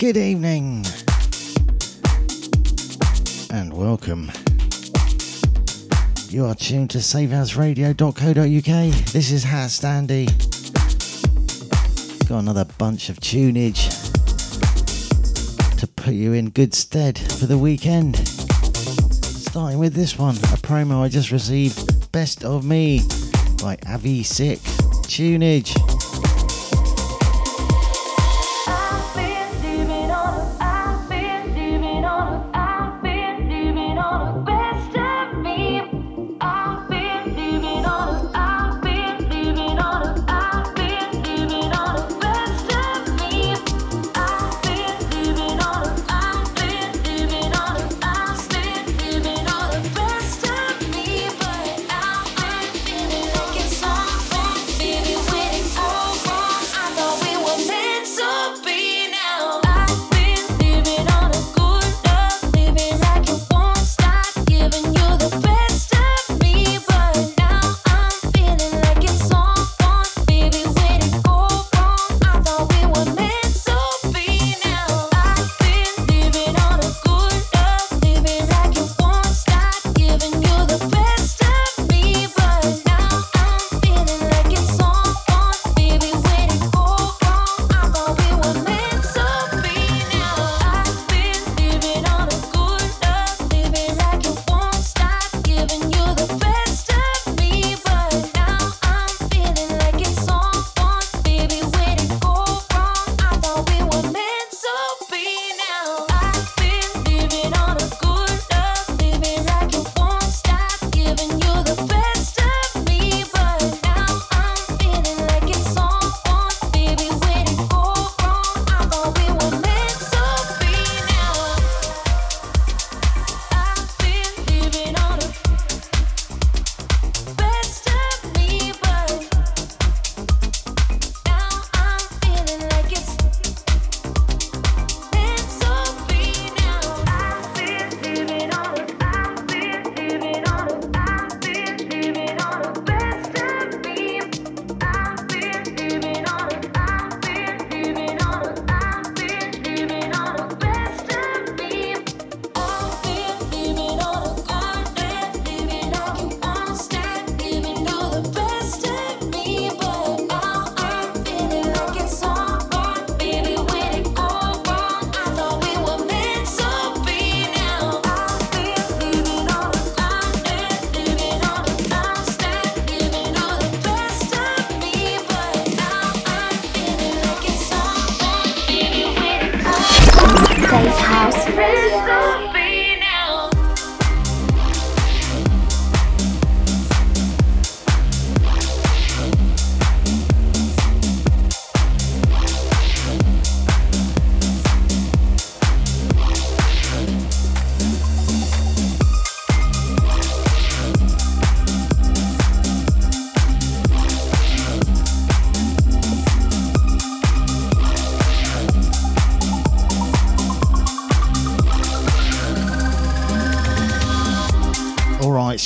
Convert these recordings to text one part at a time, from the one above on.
Good evening and welcome. You are tuned to safehouseradio.co.uk. This is HatStandy. Got another bunch of tunage to put you in good stead for the weekend. Starting with this one, a promo I just received Best of Me by Avi Sic. Tunage.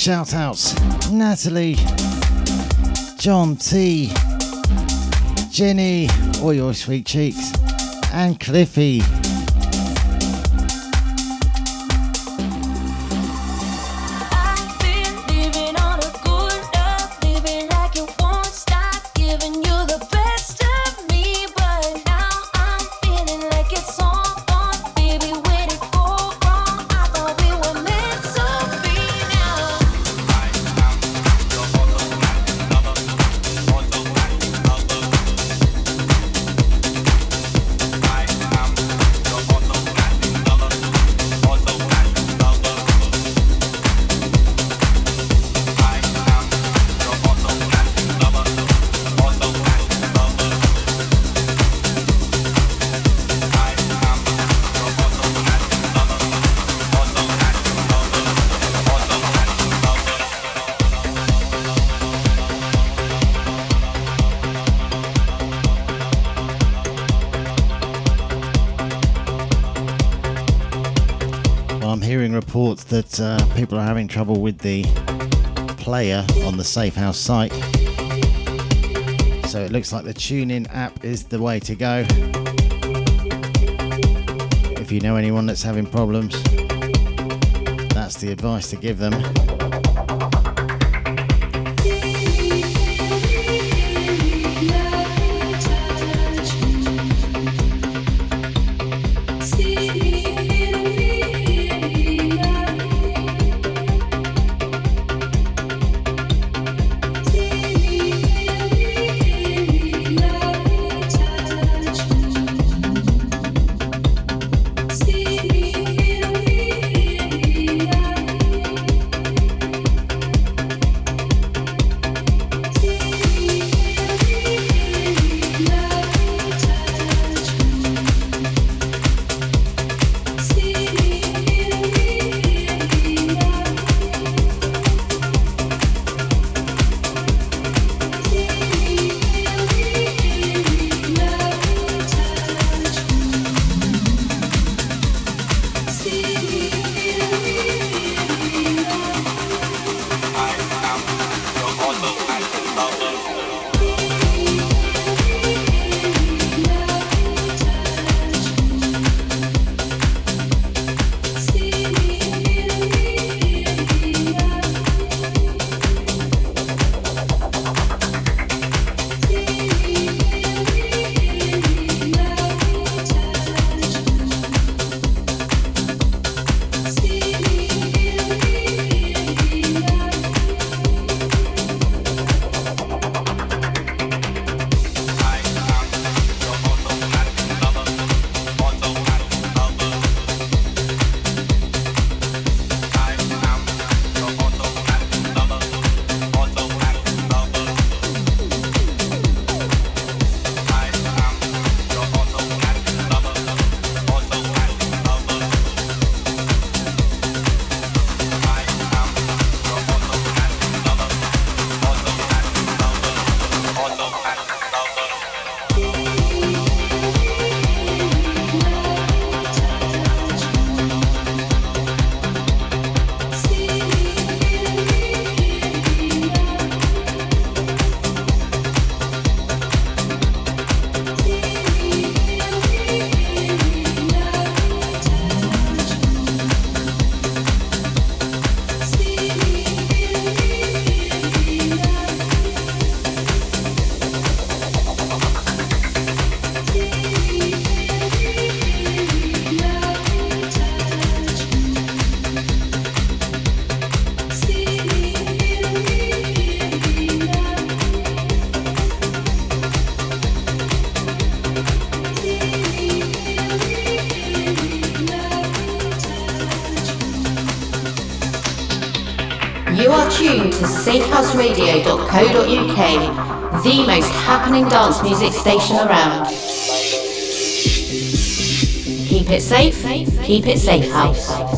Shout outs Natalie, John T, Jenny, all your sweet cheeks, and Cliffy. Having trouble with the player on the Safe House site. So it looks like the TuneIn app is the way to go. If you know anyone that's having problems, that's the advice to give them. Station around. Keep it safe, keep it safe house.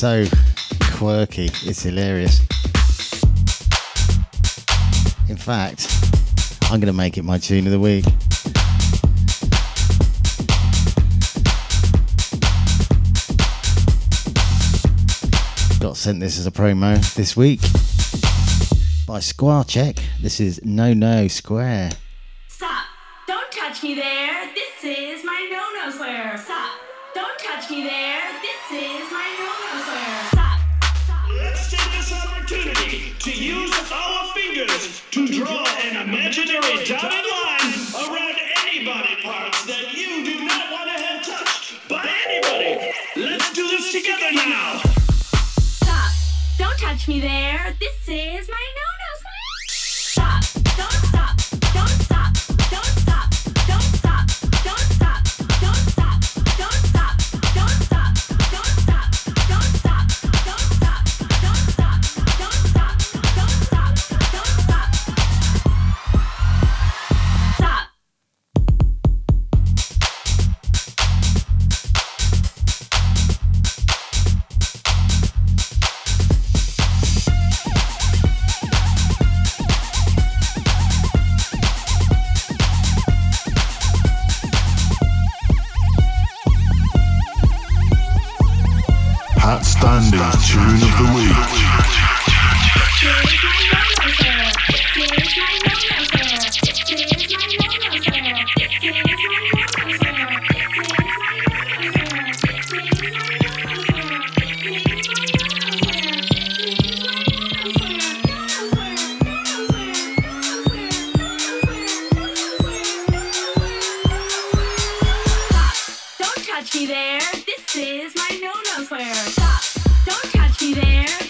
So quirky. It's hilarious. In fact, I'm going to make it my tune of the week. Got sent this as a promo this week by Squachek. This is No No Square. Don't me there. This is my touch me there. This is my no-no square. Stop. Don't touch me there.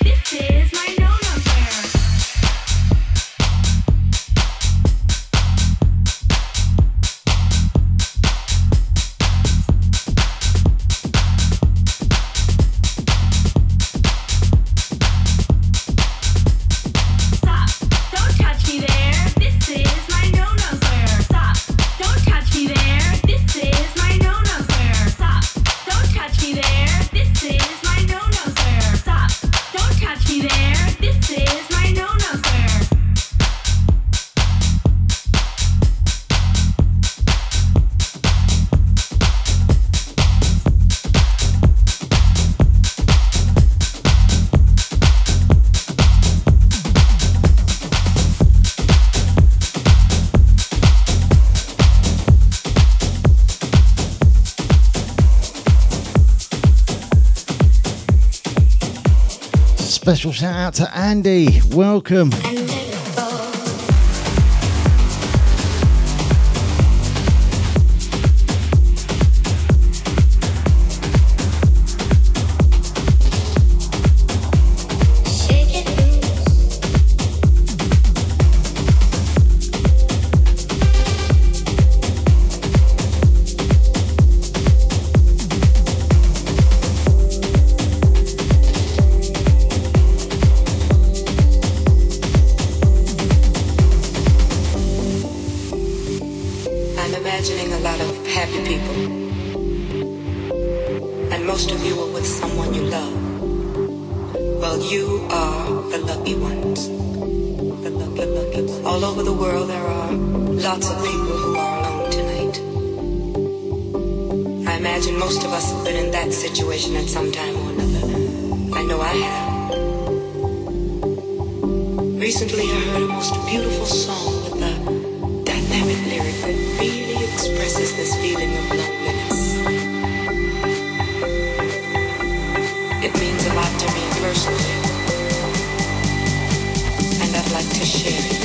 Special shout out to Andy. Welcome. You are the lucky ones. The lucky, lucky ones. All over the world, there are lots of people who are alone tonight. I imagine most of us have been in that situation at some time or another. I know I have. Recently, I heard a most beautiful song with a dynamic lyric that really expresses this feeling of loneliness. It means a lot to me personally to share.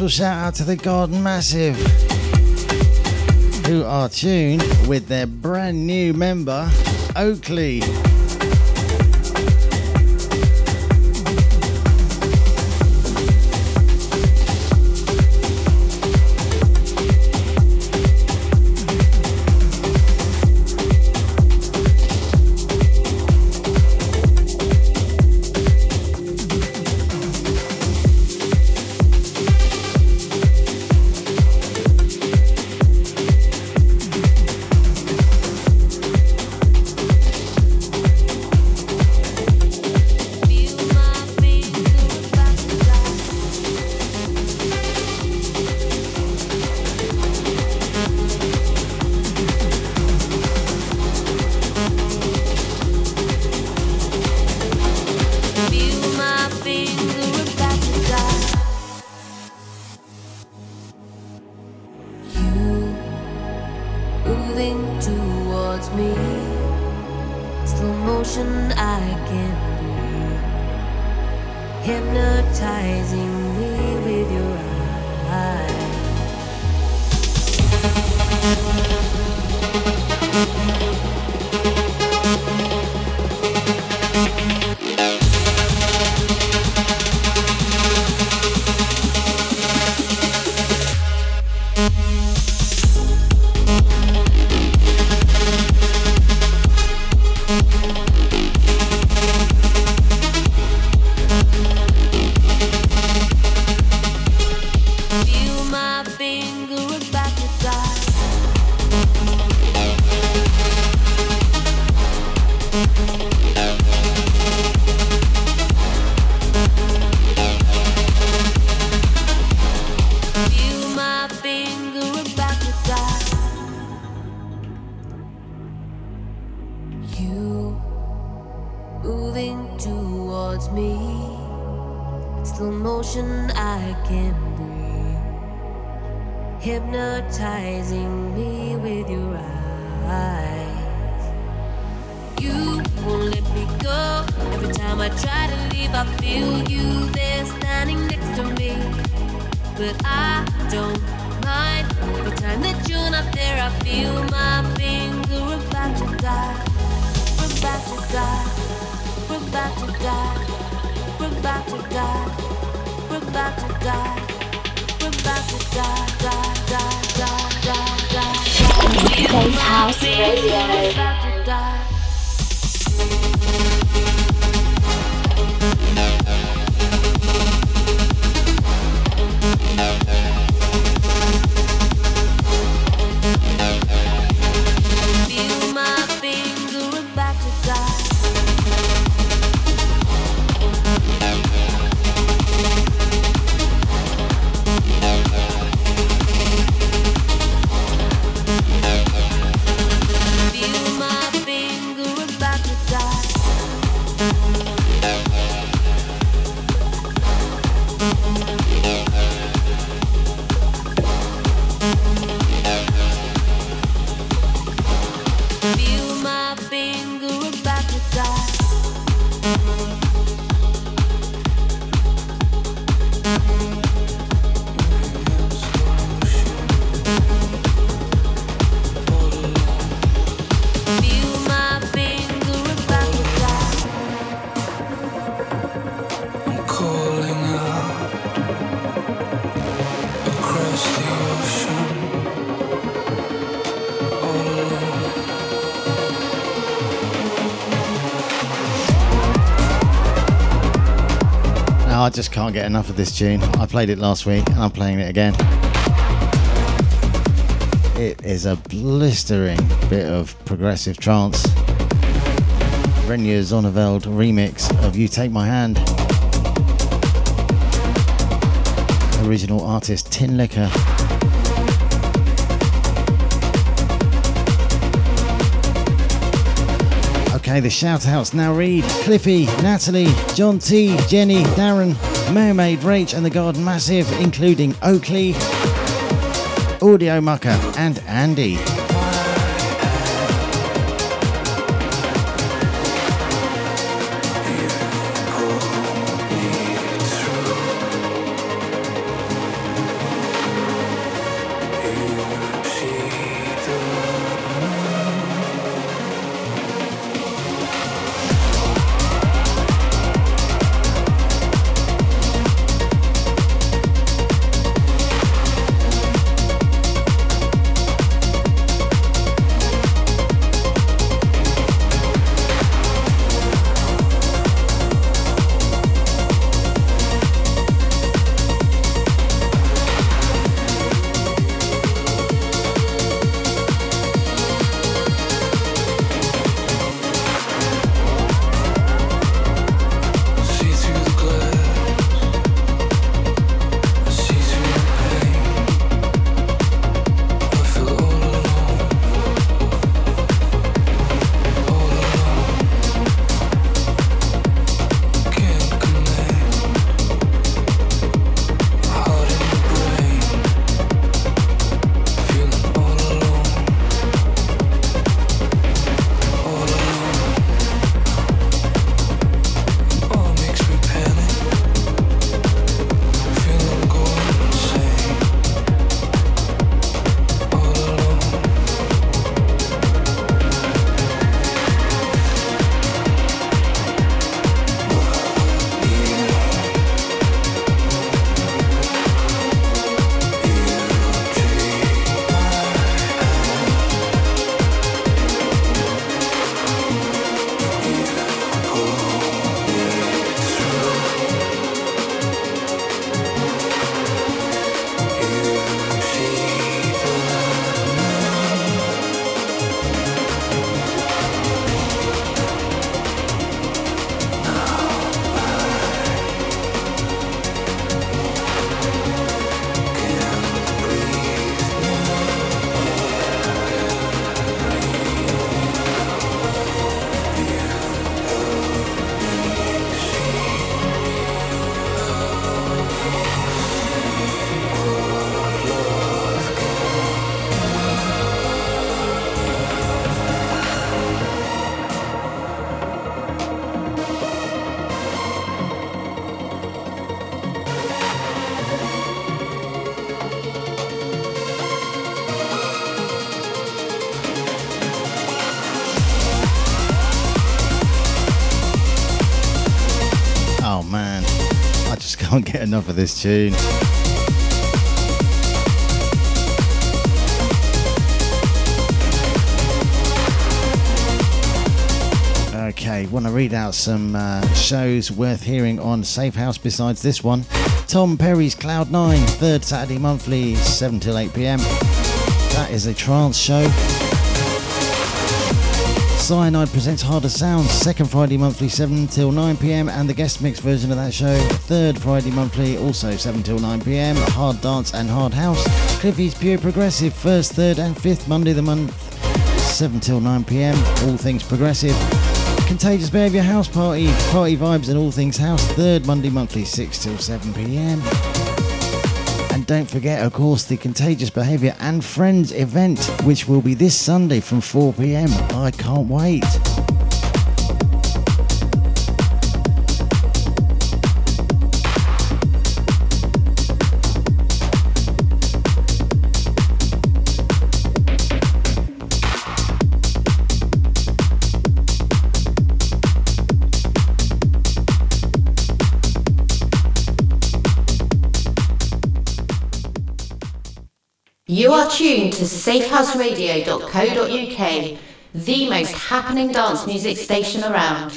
Special shout out to the Garden Massive, who are tuned with their brand new member, Oakley. Safe House Radio. I just can't get enough of this tune. I played it last week and I'm playing it again. It is a blistering bit of progressive trance. Reinier Zonneveld remix of You Take My Hand. Original artist Tinlicker. Okay, the shout outs now read Cliffy, Natalie, John T, Jenny, Darren, Mermaid, Rach, and the Garden Massive, including Oakley, Audio Mucker, and Andy. Can't get enough of this tune. Okay, want to read out some uh, shows worth hearing on Safe House besides this one. Tom Perry's Cloud 9, third Saturday monthly, 7 till 8 pm. That is a trance show. Cyanide presents Harder Sounds, second Friday monthly, 7 till 9 pm, and the guest mix version of that show, third Friday monthly, also 7 till 9 pm. Hard Dance and Hard House. Cliffy's Pure Progressive, first, third, and fifth Monday of the month, 7 till 9 pm. All things progressive. Contagious Behaviour House Party, party vibes and all things house, third Monday monthly, 6 till 7 pm. And don't forget, of course, the Contagious Behaviour and Friends event, which will be this Sunday from 4 pm. I can't wait. To safehouseradio.co.uk, the most happening dance music station around.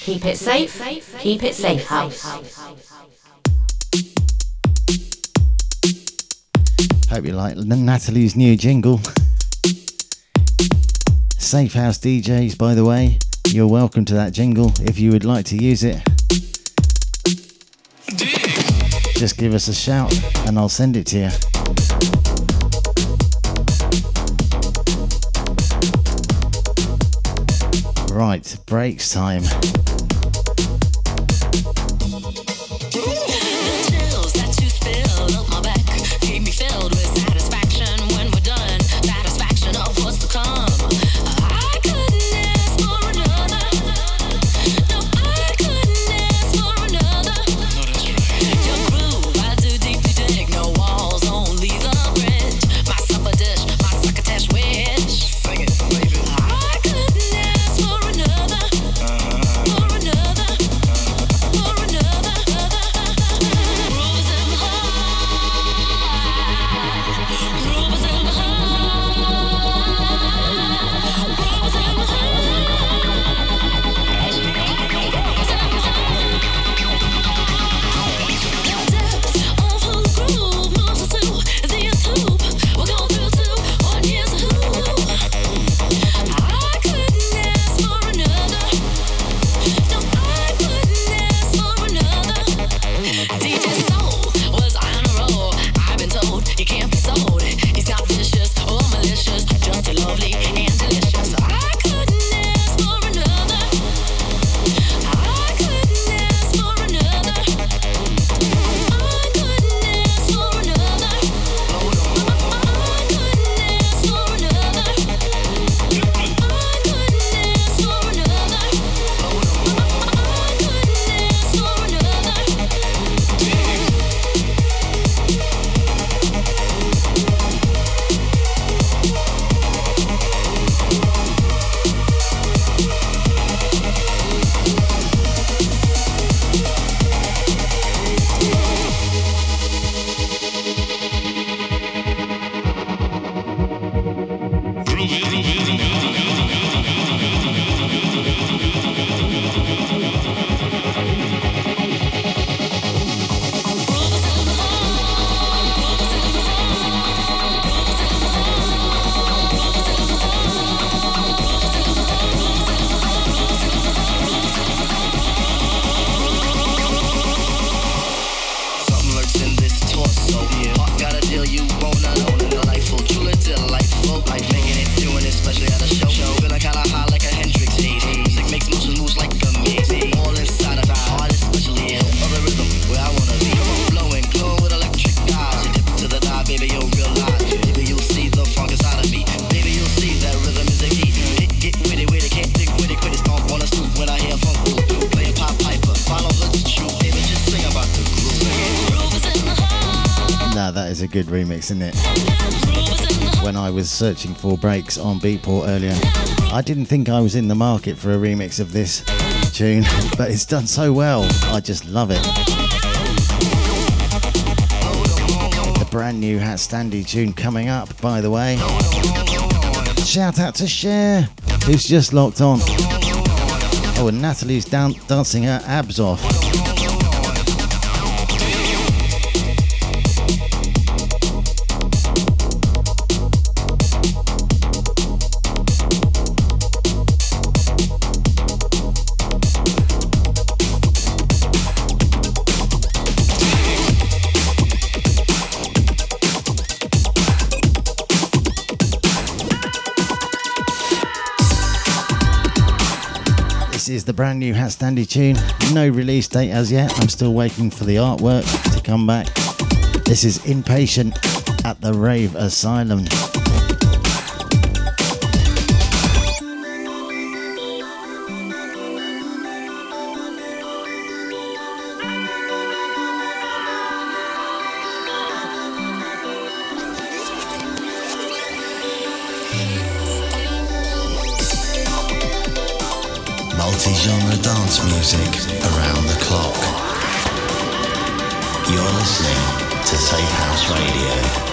Keep it safe, keep it safe house. Hope you like Natalie's new jingle. Safe House DJs, by the way, you're welcome to that jingle if you would like to use it. Just give us a shout and I'll send it to you. Right, breaks time. Good it? When I was searching for breaks on Beatport earlier, I didn't think I was in the market for a remix of this tune, but it's done so well. I just love it. The brand new HatStandy tune coming up, by the way. Shout out to Cher, who's just locked on. Oh, and Natalie's down, dancing her abs off. Brand new HatStandy tune. No release date as yet. I'm still waiting for the artwork to come back. This is Inpatient at the Rave Asylum. Multi-genre dance music around the clock. You're listening to Safe House Radio.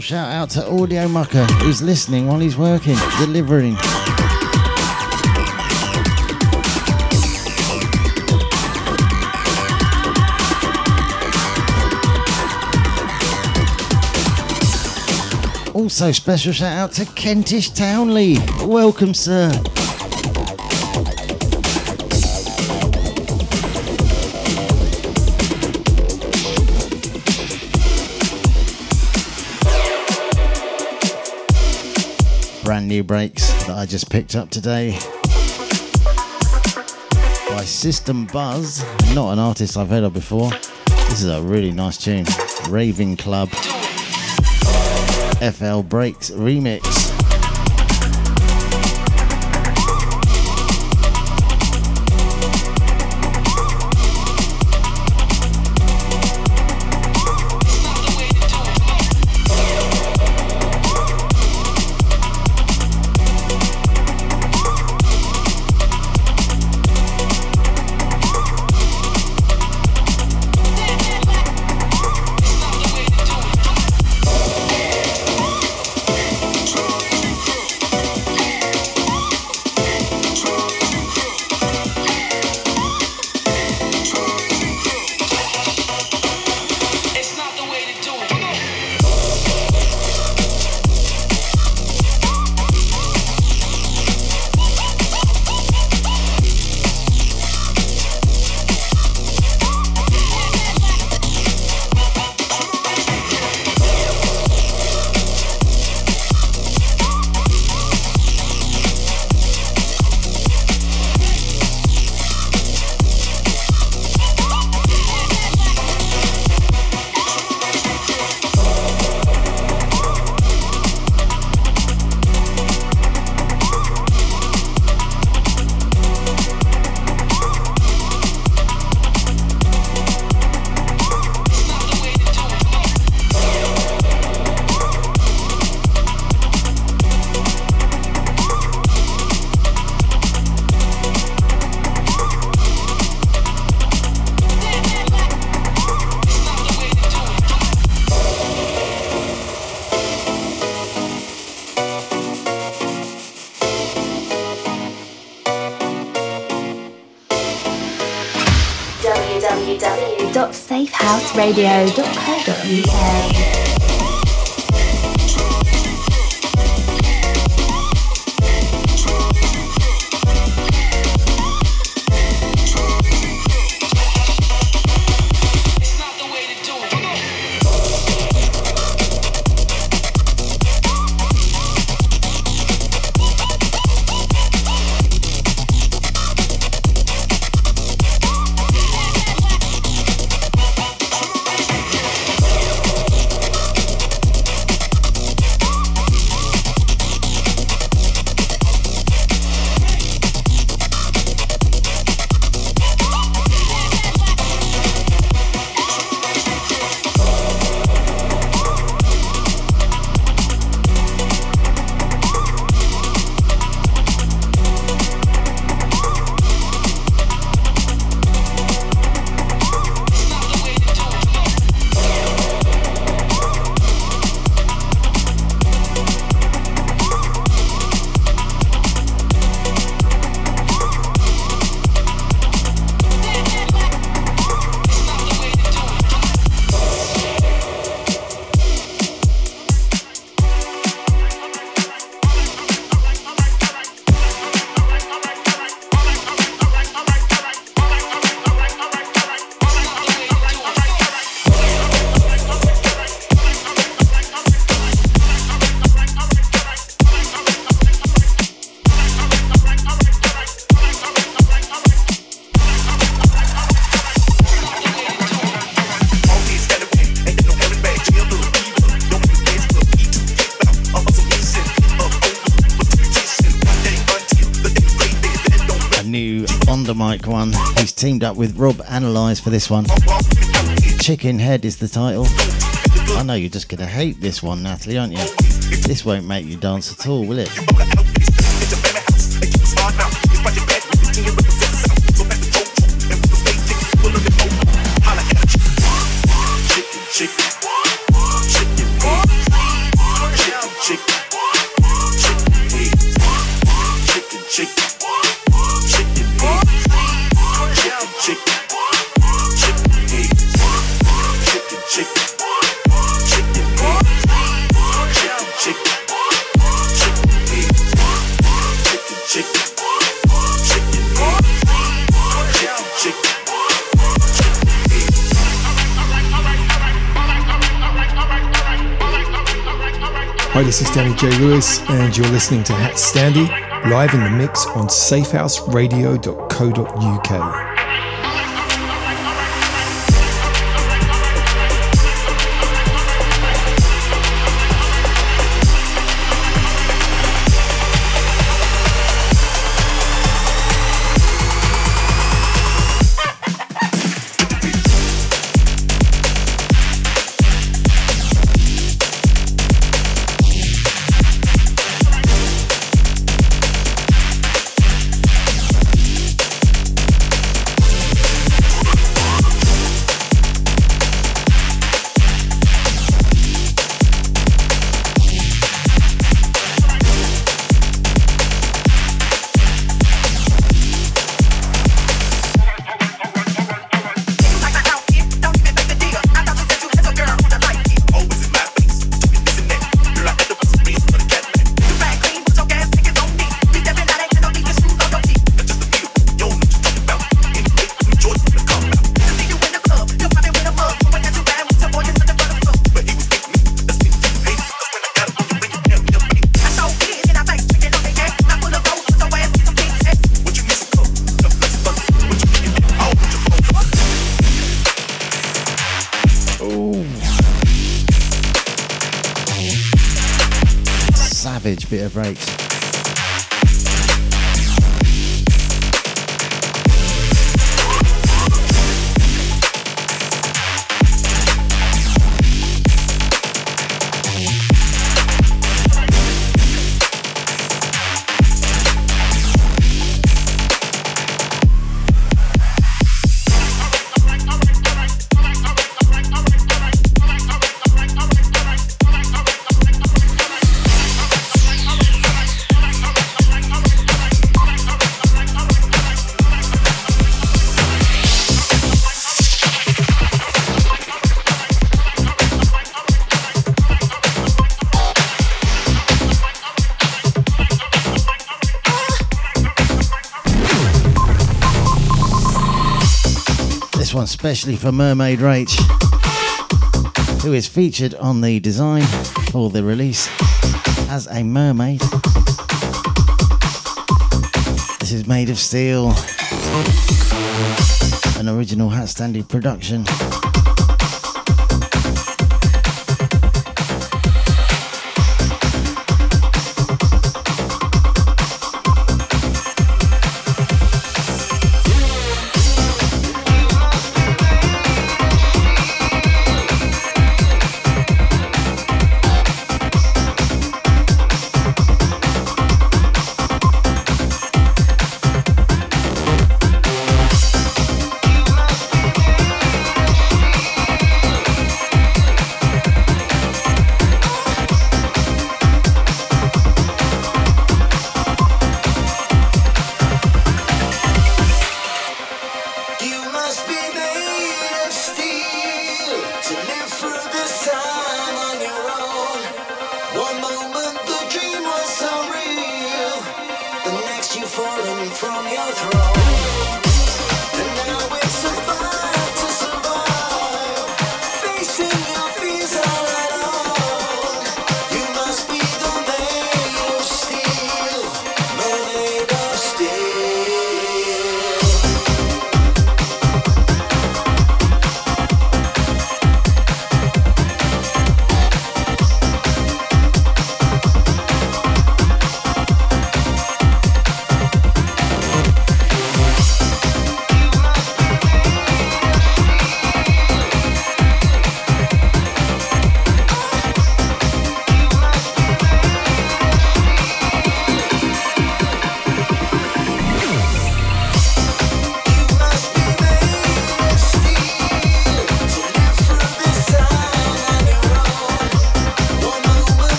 Special shout out to Audio Mucker who's listening while he's working, delivering. Also, special shout out to Kentish Townley. Welcome, sir. New breaks that I just picked up today by System Buzz. Not an artist I've heard of before. This is a really nice tune. Raving Club FL Breaks remix. www.safehouseradio.co.uk. teamed up with Rob Analyze for this one. Chicken Head is the title. I know you're just gonna hate this one, Natalie, aren't you? This won't make you dance at all, will it? This is Danny J. Lewis, and you're listening to HatStandy live in the mix on safehouseradio.co.uk. bit of breaks. one specially for Mermaid Rach, who is featured on the design for the release as a mermaid. This is Maid Of Steel, an original HatStandy production.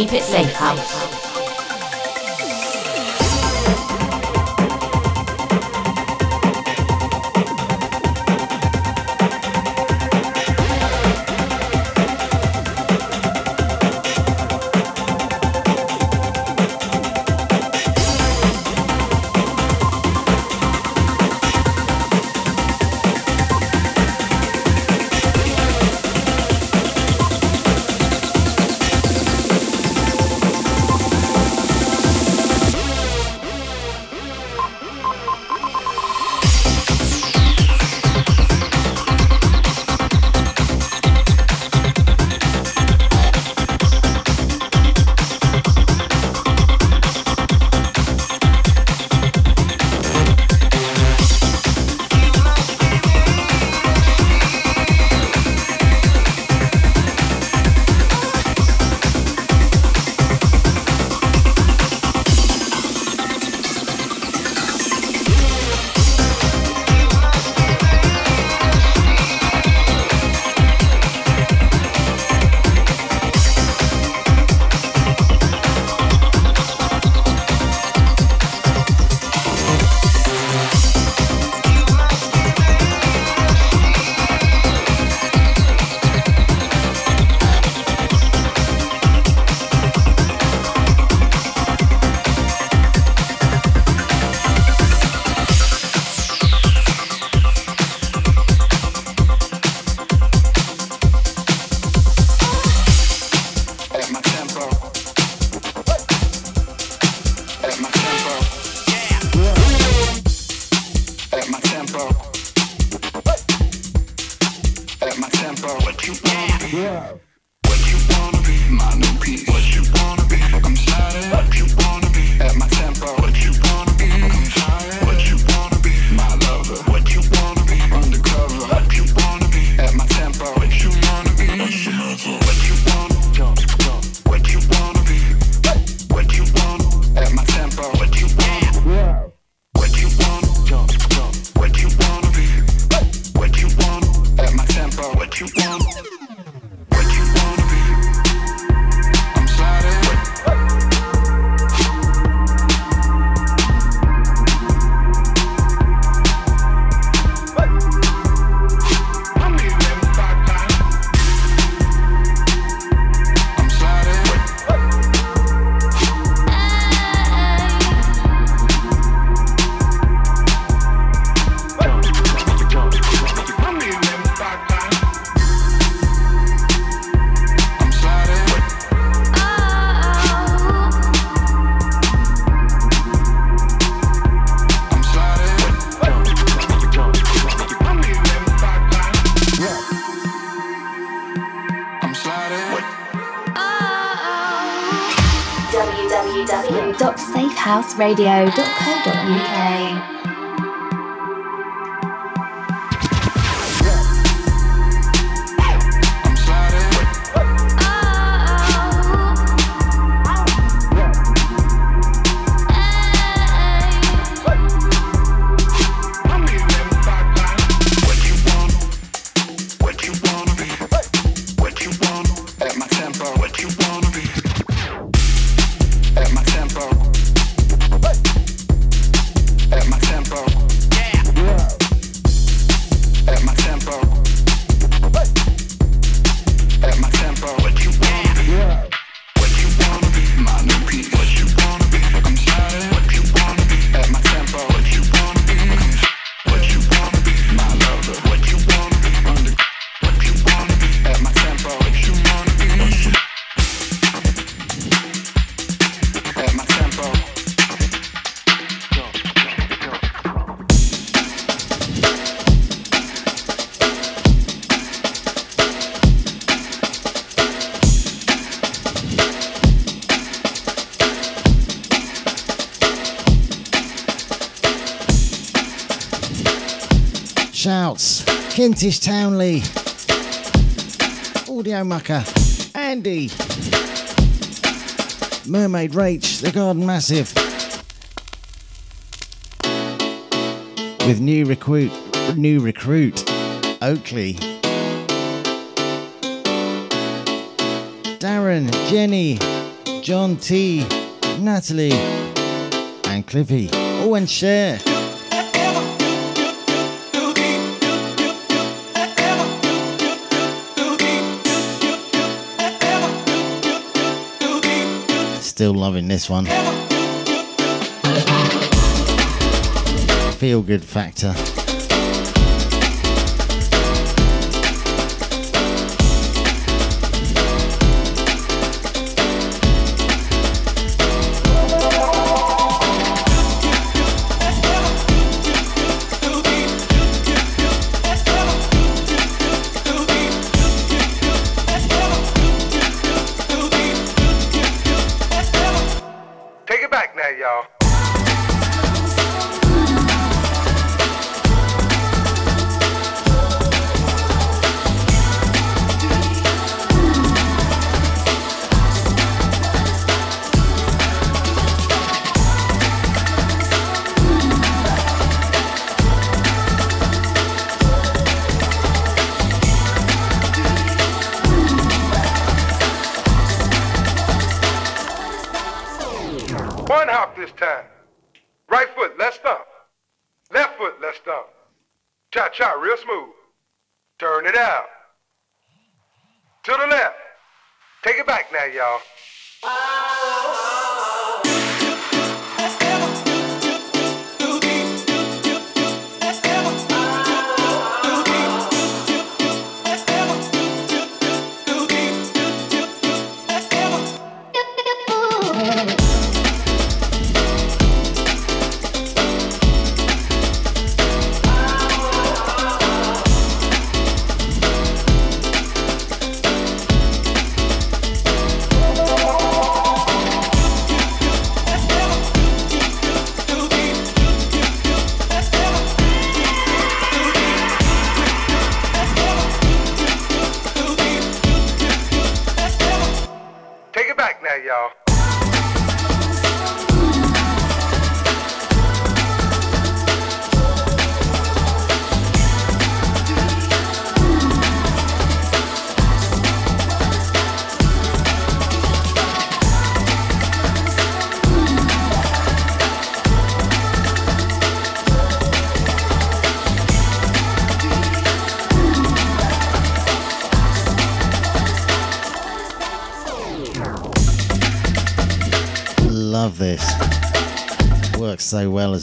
Keep it safe house. www.safehouseradio.co.uk. Kentish Townley, Audio Mucker, Andy, Mermaid Rach, The Garden Massive, with new recruit, new recruit, Oakley, Darren, Jenny, John T, Natalie, and Cliffy. Oh, and share. Still loving this one. Feel good factor.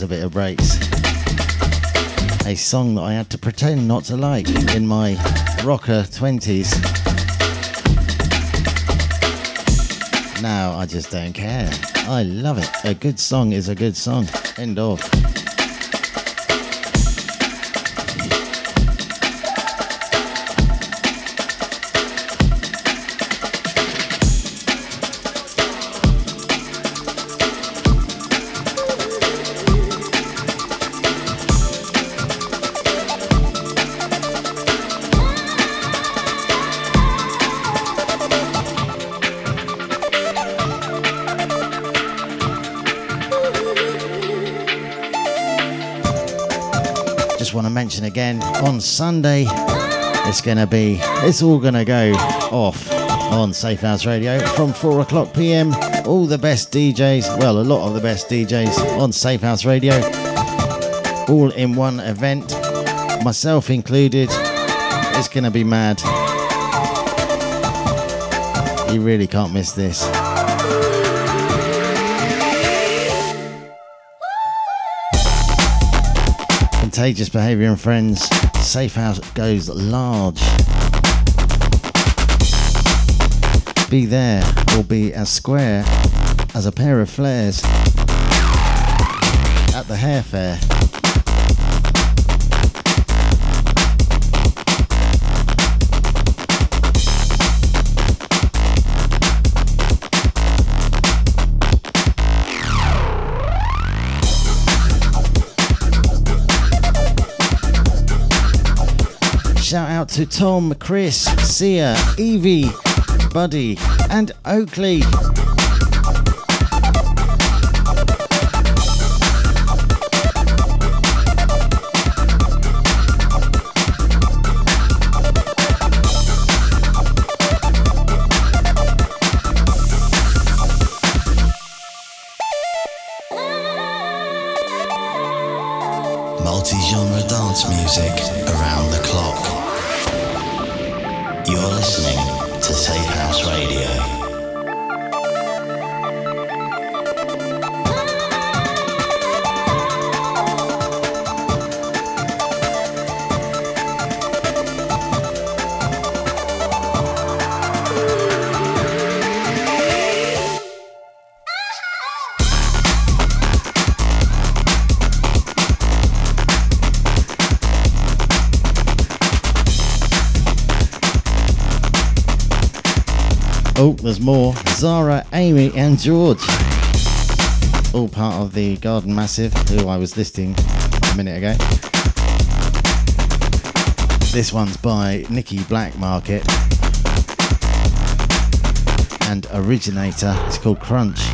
A bit of breaks. A song that I had to pretend not to like in my rocker 20s. Now I just don't care. I love it. A good song is a good song. End of. Want to mention again on Sunday, it's going to be, it's all going to go off on Safe House Radio from 4 o'clock pm. All the best DJs, well, a lot of the best DJs on Safe House Radio, all in one event, myself included. It's going to be mad. You really can't miss this. Contagious Behaviour and Friends, Safe House goes large. Be there or be as square as a pair of flares at the hair fair. Shout out to Tom, Chris, Sia, Evie, Buddy, and Oakley. Multi-genre dance music around More. Zara, Amy, and George. All part of the Garden Massive, who I was listing a minute ago. This one's by Nicky Blackmarket and Origin8a. It's called Krunch.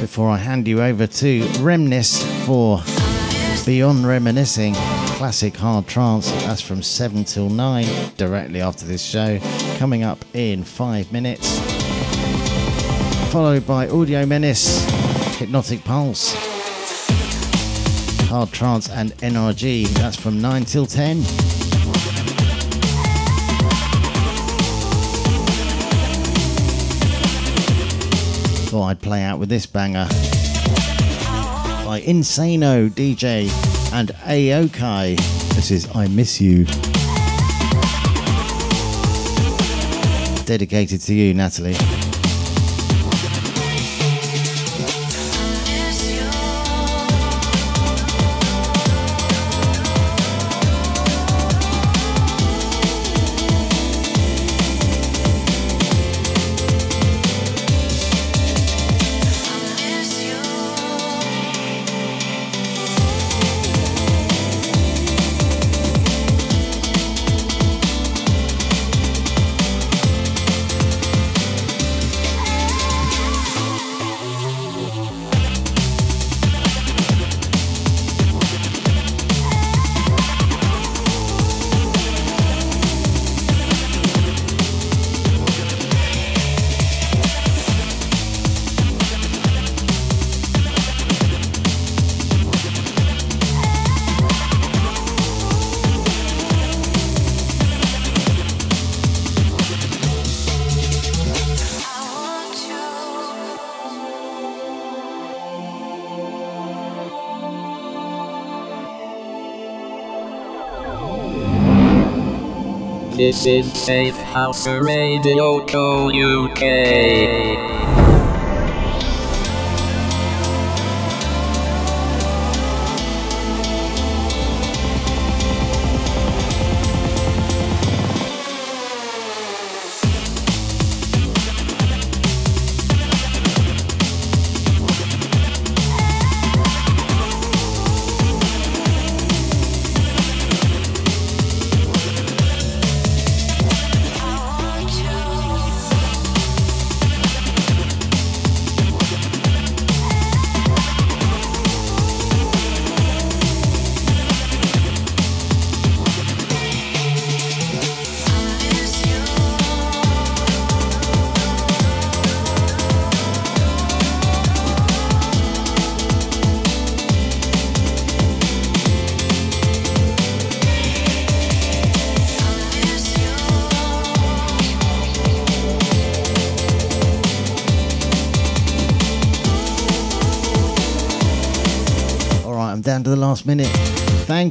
Before I hand you over to Remnis for Beyond Reminiscing, classic hard trance. That's from 7 till 9, directly after this show, coming up in 5 minutes. Followed by Audio Menace, Hypnotic Pulse, Hard Trance, and NRG. That's from 9 till 10. Thought I'd play out with this banger by Insano DJ and Aiokai. This is I Miss You. Dedicated to you, Natalie. This is Safe House Radio UK.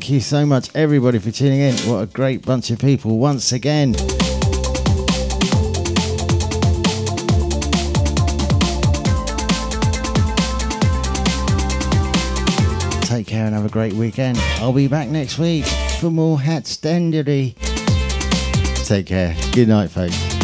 Thank you so much, everybody, for tuning in. What a great bunch of people once again. Take care and have a great weekend. I'll be back next week for more HatStandy. Take care. Good night, folks.